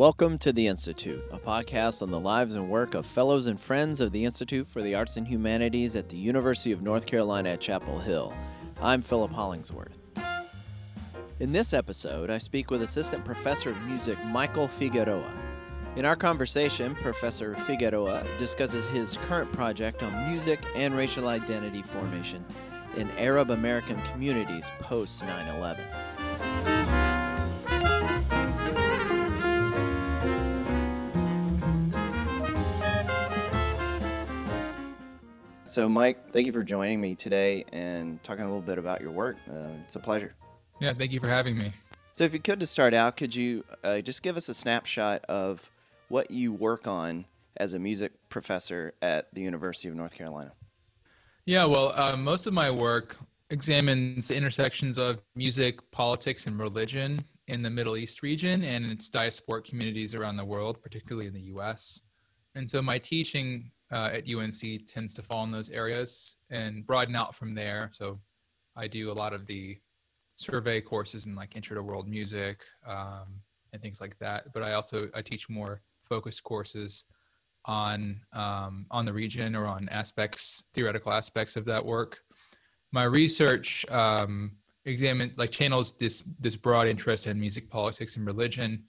Welcome to The Institute, a podcast on the lives and work of fellows and friends of the Institute for the Arts and Humanities at the University of North Carolina at Chapel Hill. I'm Philip Hollingsworth. In this episode, I speak with Assistant Professor of Music Michael Figueroa. In our conversation, Professor Figueroa discusses his current project on music and racial identity formation in Arab American communities post 9 11. So, Mike, thank you for joining me today and talking a little bit about your work. Uh, it's a pleasure. Yeah, thank you for having me. So, if you could to start out, could you uh, just give us a snapshot of what you work on as a music professor at the University of North Carolina? Yeah, well, uh, most of my work examines the intersections of music, politics, and religion in the Middle East region and its diasporic communities around the world, particularly in the US. And so my teaching uh, at UNC tends to fall in those areas and broaden out from there. So I do a lot of the survey courses in like intro to world music um, and things like that. But I also I teach more focused courses on um, on the region or on aspects theoretical aspects of that work. My research um, examine like channels this this broad interest in music, politics, and religion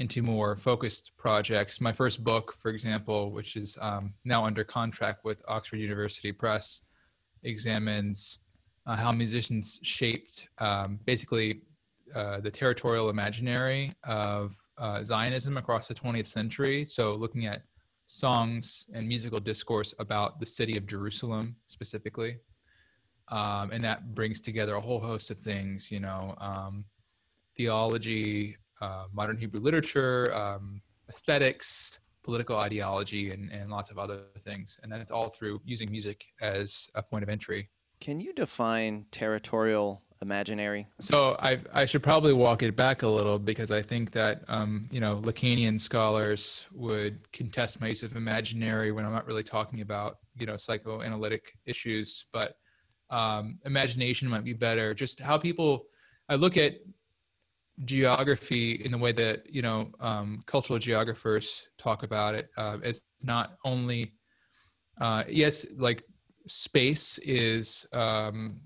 into more focused projects. My first book, for example, which is um, now under contract with Oxford University Press, examines uh, how musicians shaped um, basically uh, the territorial imaginary of uh, Zionism across the 20th century. So, looking at songs and musical discourse about the city of Jerusalem specifically. Um, and that brings together a whole host of things, you know, um, theology, uh, modern Hebrew literature, um, aesthetics, political ideology, and, and lots of other things. And that's all through using music as a point of entry. Can you define territorial imaginary? So I I should probably walk it back a little because I think that um, you know Lacanian scholars would contest my use of imaginary when I'm not really talking about you know psychoanalytic issues, but um, imagination might be better. Just how people I look at geography in the way that you know um, cultural geographers talk about it uh, not only uh, yes like space is um,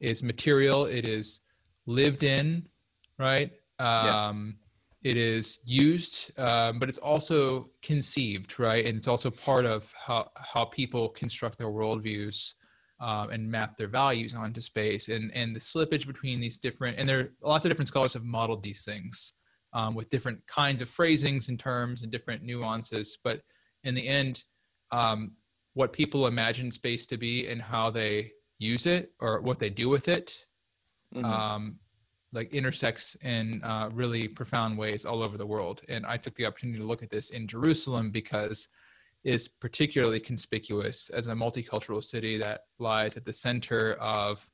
is material it is lived in right um, yeah. it is used um, but it's also conceived right and it's also part of how how people construct their worldviews um, and map their values onto space and and the slippage between these different and there are lots of different scholars have modeled these things um, with different kinds of phrasings and terms and different nuances but in the end um, what people imagine space to be and how they use it or what they do with it mm-hmm. Um, like intersects in uh, really profound ways all over the world and i took the opportunity to look at this in jerusalem because is particularly conspicuous as a multicultural city that lies at the center of,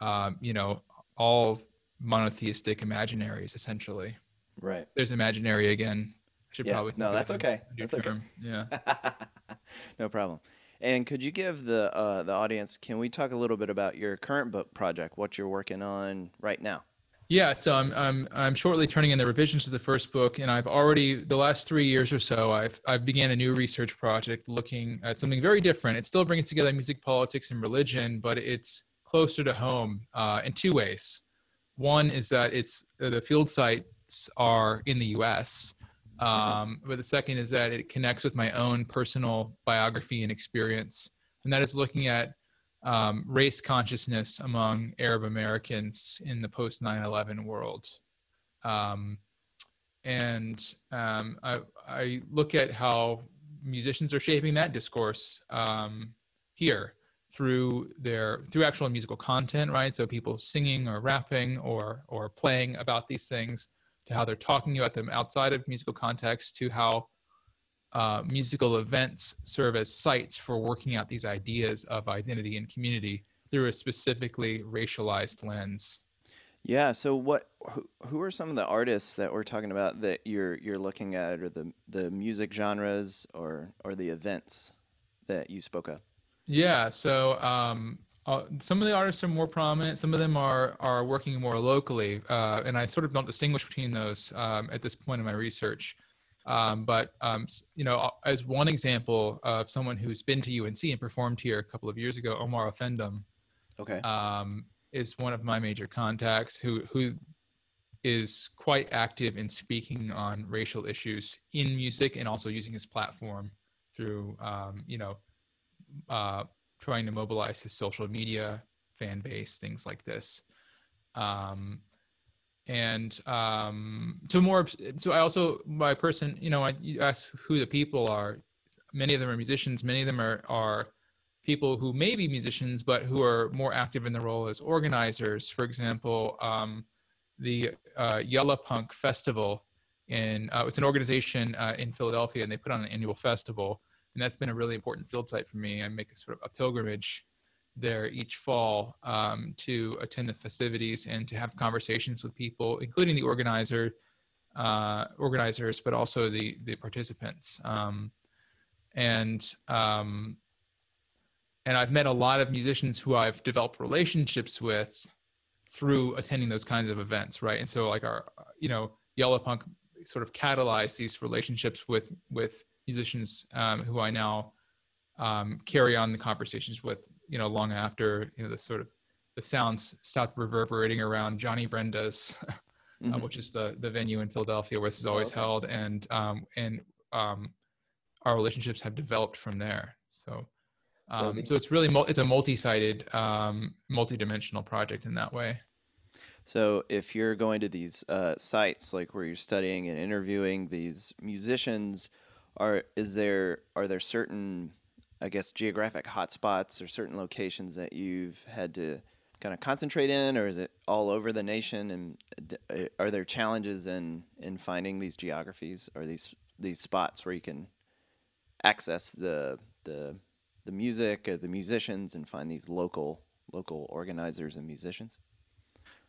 um, you know, all monotheistic imaginaries, essentially. Right. There's imaginary again. I should yeah, probably. No, that's okay. That's term. okay. Yeah. no problem. And could you give the uh, the audience? Can we talk a little bit about your current book project? What you're working on right now? Yeah, so I'm I'm I'm shortly turning in the revisions to the first book, and I've already the last three years or so I've I've began a new research project looking at something very different. It still brings together music, politics, and religion, but it's closer to home uh, in two ways. One is that it's uh, the field sites are in the U.S., um, but the second is that it connects with my own personal biography and experience, and that is looking at um, race consciousness among Arab Americans in the post 9 11 world. Um, and um, I, I, look at how musicians are shaping that discourse um, here through their through actual musical content right so people singing or rapping or or playing about these things to how they're talking about them outside of musical context to how uh, musical events serve as sites for working out these ideas of identity and community through a specifically racialized lens. Yeah. So, what? Who, who are some of the artists that we're talking about that you're you're looking at, or the the music genres, or or the events that you spoke of? Yeah. So, um, uh, some of the artists are more prominent. Some of them are are working more locally, uh, and I sort of don't distinguish between those um, at this point in my research. Um, but um, you know, as one example of someone who's been to UNC and performed here a couple of years ago, Omar Offendum, Okay. um, is one of my major contacts who who is quite active in speaking on racial issues in music and also using his platform through um, you know uh, trying to mobilize his social media fan base things like this um, and um, to more so i also my person you know i you ask who the people are many of them are musicians many of them are are people who may be musicians but who are more active in the role as organizers for example um, the uh, Yalla Punk Festival. In, uh, it's an organization uh, in Philadelphia, and they put on an annual festival. And that's been a really important field site for me. I make a sort of a pilgrimage there each fall um, to attend the festivities and to have conversations with people, including the organizer, uh, organizers, but also the the participants. Um, and um, and I've met a lot of musicians who I've developed relationships with through attending those kinds of events, right? And so like our, you know, Yalla Punk sort of catalyzed these relationships with with musicians um, who I now um, carry on the conversations with, you know, long after you know the sort of the sounds stopped reverberating around Johnny Brenda's, mm-hmm. uh, which is the the venue in Philadelphia where this is always oh, okay. held, and um, and um, our relationships have developed from there. So. Um, so it's really it's a multi-sided, um, multi-dimensional project in that way. So if you're going to these uh, sites, like where you're studying and interviewing these musicians, are is there are there certain, I guess, geographic hotspots or certain locations that you've had to kind of concentrate in, or is it all over the nation? And uh, are there challenges in in finding these geographies or these these spots where you can access the the the music, uh, the musicians, and find these local local organizers and musicians?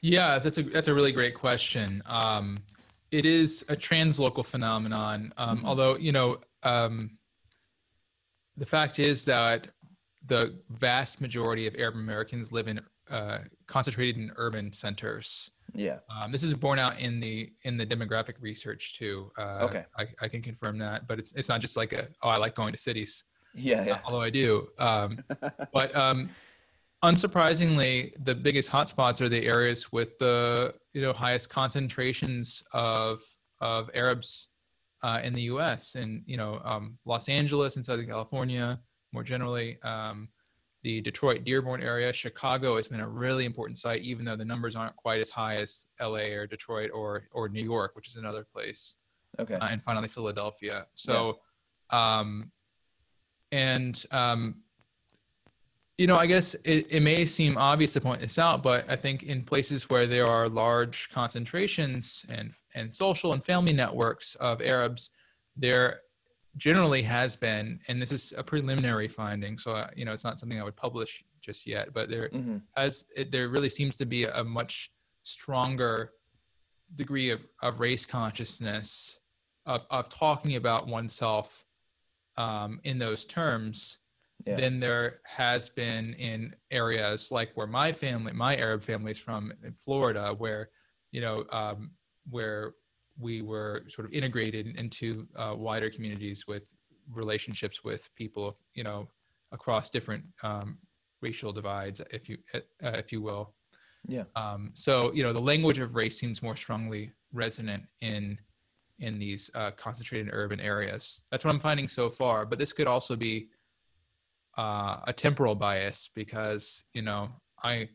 Yeah, that's a that's a really great question. Um, it is a translocal phenomenon, um, mm-hmm. although you know um, the fact is that the vast majority of Arab Americans live in uh, concentrated in urban centers. Yeah, um, this is borne out in the in the demographic research too. Uh, okay, I, I, can confirm that, but it's it's not just like a oh I like going to cities. Yeah, yeah. although I do. Um, but um, unsurprisingly, the biggest hotspots are the areas with the you know highest concentrations of of Arabs uh, in the U.S. and you know um, Los Angeles and Southern California more generally. Um, the Detroit Dearborn area, Chicago has been a really important site, even though the numbers aren't quite as high as L.A. or Detroit or or New York, which is another place. Okay. Uh, and finally Philadelphia. So, yeah. um, and um, you know, I guess it, it may seem obvious to point this out, but I think in places where there are large concentrations and and social and family networks of Arabs, there generally has been, and this is a preliminary finding, so uh, you know it's not something I would publish just yet, but there mm-hmm. has it, there really seems to be a much stronger degree of, of race consciousness of, of talking about oneself um, in those terms yeah. than there has been in areas like where my family, my Arab family is from in Florida, where, you know, um, where we were sort of integrated into uh, wider communities with relationships with people, you know, across different um, racial divides, if you uh, if you will. Yeah. Um, so you know, the language of race seems more strongly resonant in in these uh, concentrated urban areas. That's what I'm finding so far. But this could also be uh, a temporal bias because you know I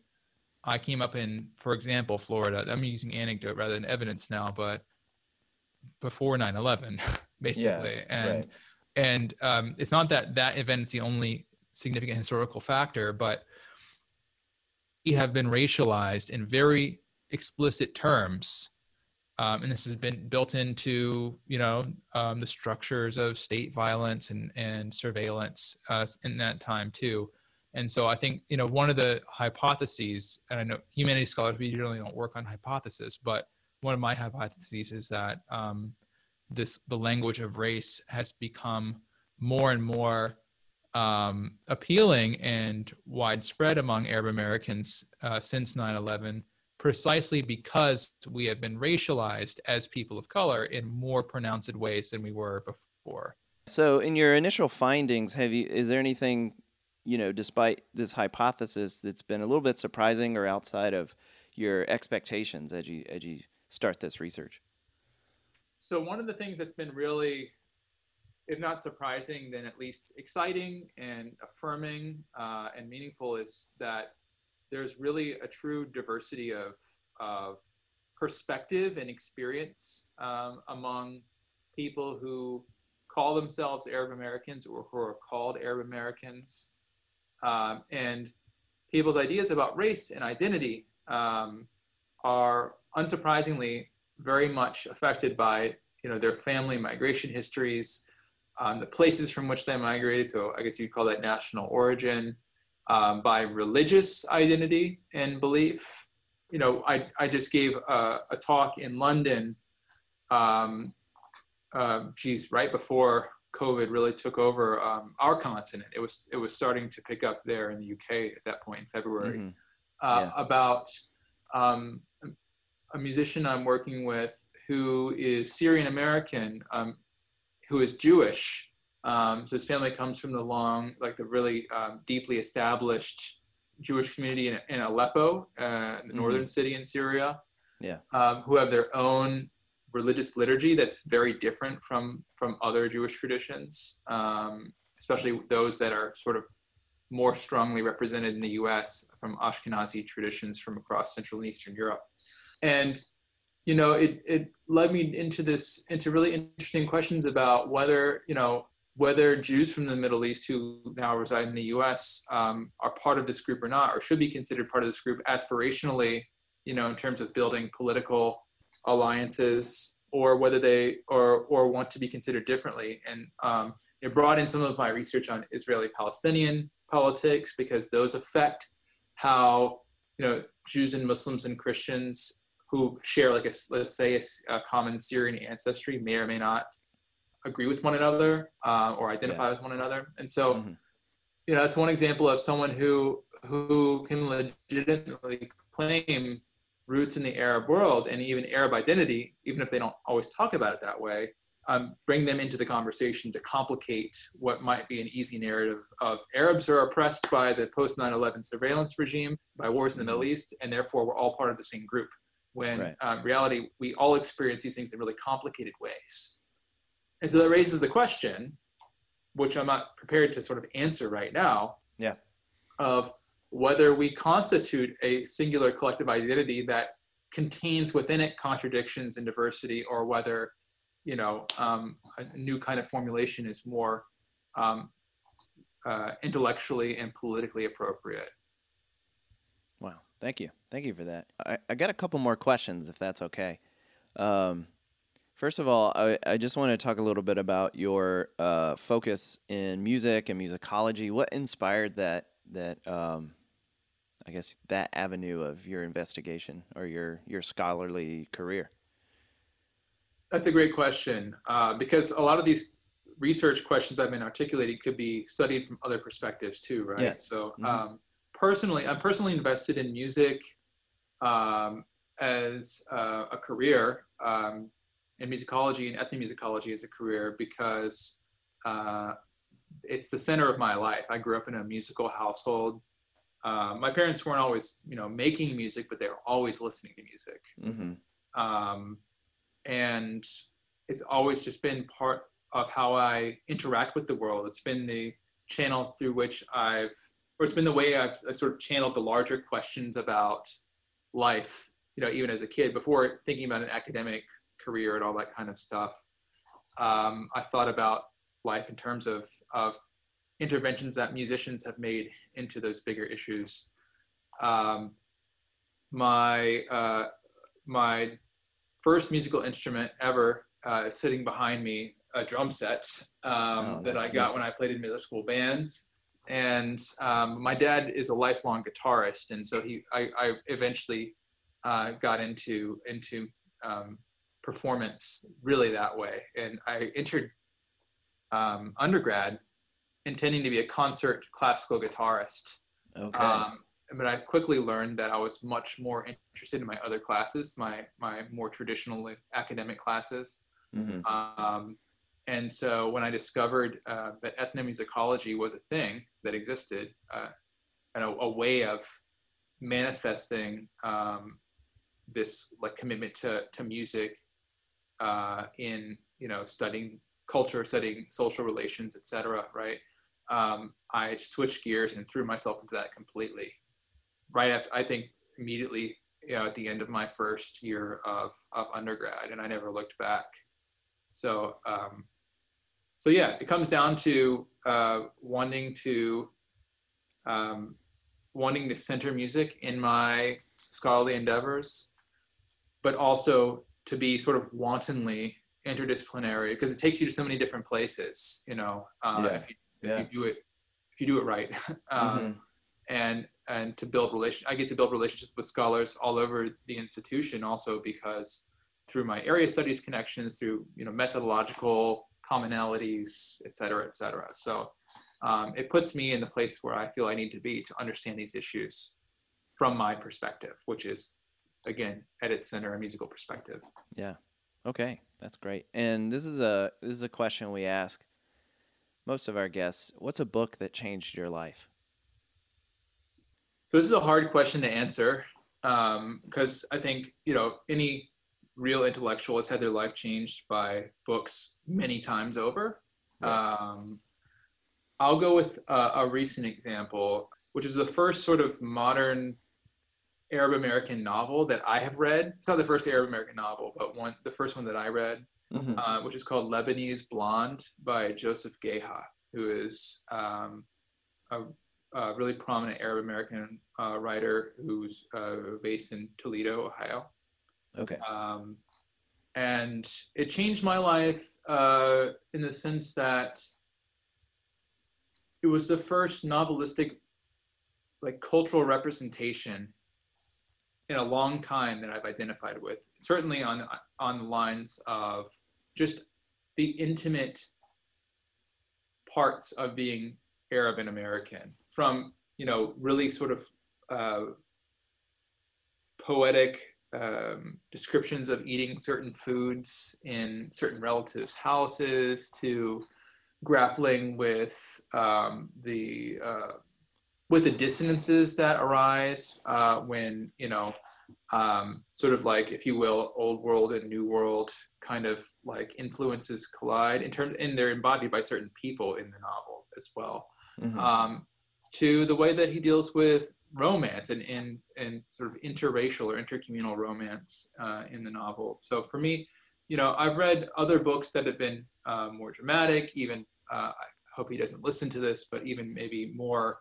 I came up in, for example, Florida. I'm using anecdote rather than evidence now, but before 9/11, basically, yeah, and right. and um, it's not that that event is the only significant historical factor, but we have been racialized in very explicit terms um, and this has been built into you know um, the structures of state violence and and surveillance uh, in that time too and so i think you know one of the hypotheses and i know humanities scholars we generally don't work on hypotheses but one of my hypotheses is that um, this the language of race has become more and more um, appealing and widespread among Arab Americans uh, since 9 11, precisely because we have been racialized as people of color in more pronounced ways than we were before. So, in your initial findings, have you is there anything, you know, despite this hypothesis, that's been a little bit surprising or outside of your expectations as you as you start this research? So, one of the things that's been really if not surprising, then at least exciting and affirming uh, and meaningful is that there's really a true diversity of, of perspective and experience um, among people who call themselves Arab Americans or who are called Arab Americans. Um, and people's ideas about race and identity um, are unsurprisingly very much affected by you know their family migration histories um, the places from which they migrated, so I guess you'd call that national origin, um, by religious identity and belief. You know, I, I just gave a, a talk in London, um, uh, geez, right before COVID really took over um, our continent. It was, it was starting to pick up there in the UK at that point in February, mm-hmm. uh, yeah. about um, a musician I'm working with who is Syrian American. Um, who is Jewish. Um, so his family comes from the long, like the really um, deeply established Jewish community in, in Aleppo, uh, the mm-hmm. northern city in Syria. Yeah. Um, who have their own religious liturgy that's very different from from other Jewish traditions, um, especially those that are sort of more strongly represented in the U.S. from Ashkenazi traditions from across Central and Eastern Europe. And you know, it, it led me into this, into really interesting questions about whether, you know, whether Jews from the Middle East who now reside in the US um, are part of this group or not, or should be considered part of this group aspirationally, you know, in terms of building political alliances, or whether they or or want to be considered differently. And um, it brought in some of my research on Israeli-Palestinian politics because those affect how you know Jews and Muslims and Christians who share like a let's say a, a common Syrian ancestry may or may not agree with one another uh, or identify yeah. with one another. And so, mm-hmm. you know, that's one example of someone who who can legitimately claim roots in the Arab world and even Arab identity, even if they don't always talk about it that way. Um, bring them into the conversation to complicate what might be an easy narrative of Arabs are oppressed by the post 9 11 surveillance regime, by wars in the Middle mm-hmm. East, and therefore we're all part of the same group when right. um, reality we all experience these things in really complicated ways and so that raises the question which i'm not prepared to sort of answer right now yeah of whether we constitute a singular collective identity that contains within it contradictions and diversity or whether you know um, a new kind of formulation is more um, uh, intellectually and politically appropriate wow Thank you. Thank you for that. I, I got a couple more questions, if that's okay. Um, first of all, I, I just want to talk a little bit about your uh, focus in music and musicology. What inspired that that um, I guess that avenue of your investigation or your your scholarly career? That's a great question uh, because a lot of these research questions I've been articulating could be studied from other perspectives too, right? Yes. So. Mm-hmm. Um, personally, I'm personally invested in music um, as uh, a career, um, in musicology and ethnomusicology as a career because uh, it's the center of my life. I grew up in a musical household. Uh, my parents weren't always, you know, making music, but they were always listening to music. Mm-hmm. Um, and it's always just been part of how I interact with the world. It's been the channel through which I've or it's been the way I've, I've sort of channeled the larger questions about life, you know, even as a kid before thinking about an academic career and all that kind of stuff. Um, I thought about life in terms of, of interventions that musicians have made into those bigger issues. Um, my, uh, my first musical instrument ever uh, is sitting behind me, a drum set um, oh, that I got when I played in middle school bands. And um, my dad is a lifelong guitarist, and so he I, I eventually uh, got into into um, performance really that way, and I entered um, undergrad intending to be a concert classical guitarist. Okay. Um, but I quickly learned that I was much more interested in my other classes, my my more traditional academic classes. hmm Um, and so when I discovered uh, that ethnomusicology was a thing that existed, uh, and a, a way of manifesting um, this like commitment to to music uh, in you know studying culture, studying social relations, etc. Right? Um, I switched gears and threw myself into that completely. Right after, I think immediately, you know, at the end of my first year of of undergrad, and I never looked back. So, um, so yeah, it comes down to uh, wanting to um, wanting to center music in my scholarly endeavors, but also to be sort of wantonly interdisciplinary because it takes you to so many different places. You know, uh, Yeah. if, you, Yeah. if you do it if you do it right, um, Mhm. and and to build relation, I get to build relationships with scholars all over the institution also because through my area studies connections, through you know methodological commonalities, et cetera, et cetera. So um, it puts me in the place where I feel I need to be to understand these issues from my perspective, which is again at its center a musical perspective. Yeah. Okay, that's great. And this is a this is a question we ask most of our guests. What's a book that changed your life? So this is a hard question to answer because I think you know any real intellectual has had their life changed by books many times over. Right. Um, I'll go with a, a recent example, which is the first sort of modern Arab American novel that I have read. It's not the first Arab American novel, but one the first one that I read Mhm. uh, which is called Lebanese Blonde by Joseph Geha, who is um, a, a really prominent Arab American uh, writer who's uh, based in Toledo, Ohio. Okay. Um, and it changed my life uh, in the sense that it was the first novelistic, like cultural representation in a long time that I've identified with. Certainly on on the lines of just the intimate parts of being Arab and American, from you know really sort of uh, poetic um, descriptions of eating certain foods in certain relatives' houses to grappling with um, the uh, with the dissonances that arise uh, when you know um, sort of like if you will old world and new world kind of like influences collide in terms and they're embodied by certain people in the novel as well Mhm. um, to the way that he deals with romance and, and, and sort of interracial or intercommunal romance uh, in the novel. So for me, you know, I've read other books that have been uh, more dramatic, even, uh, I hope he doesn't listen to this, but even maybe more,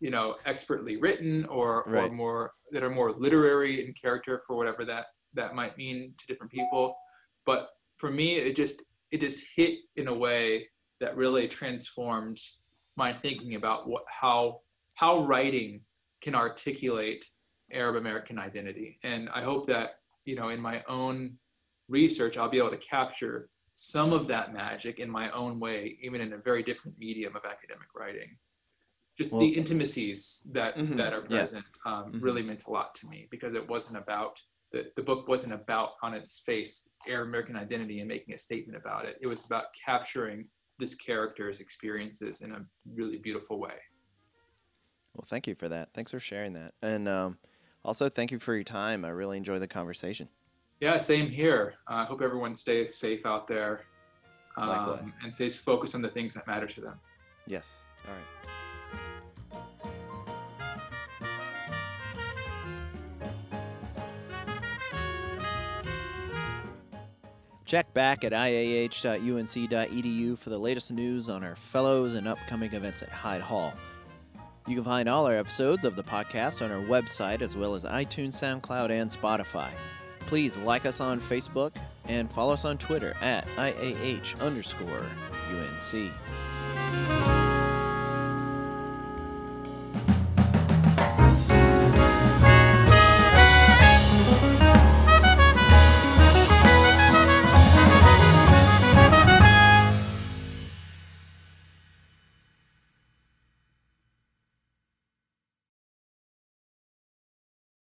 you know, expertly written or, or more, that are more literary in character for whatever that, that might mean to different people. But for me, it just, it just hit in a way that really transformed my thinking about what how how writing can articulate Arab American identity. And I hope that you know in my own research I'll be able to capture some of that magic in my own way, even in a very different medium of academic writing. Just Well- the intimacies that Mhm, that are yeah. present um, Mhm. really meant a lot to me because it wasn't about the, the book wasn't about on its face Arab American identity and making a statement about it. It was about capturing this character's experiences in a really beautiful way. Well, thank you for that. Thanks for sharing that. And um, also, thank you for your time. I really enjoyed the conversation. Yeah, same here. I hope everyone stays safe out there um, and stays focused on the things that matter to them. Yes. All right. Check back at iah.unc.edu for the latest news on our fellows and upcoming events at Hyde Hall. You can find all our episodes of the podcast on our website as well as iTunes, SoundCloud, and Spotify. Please like us on Facebook and follow us on Twitter at IAH underscore UNC.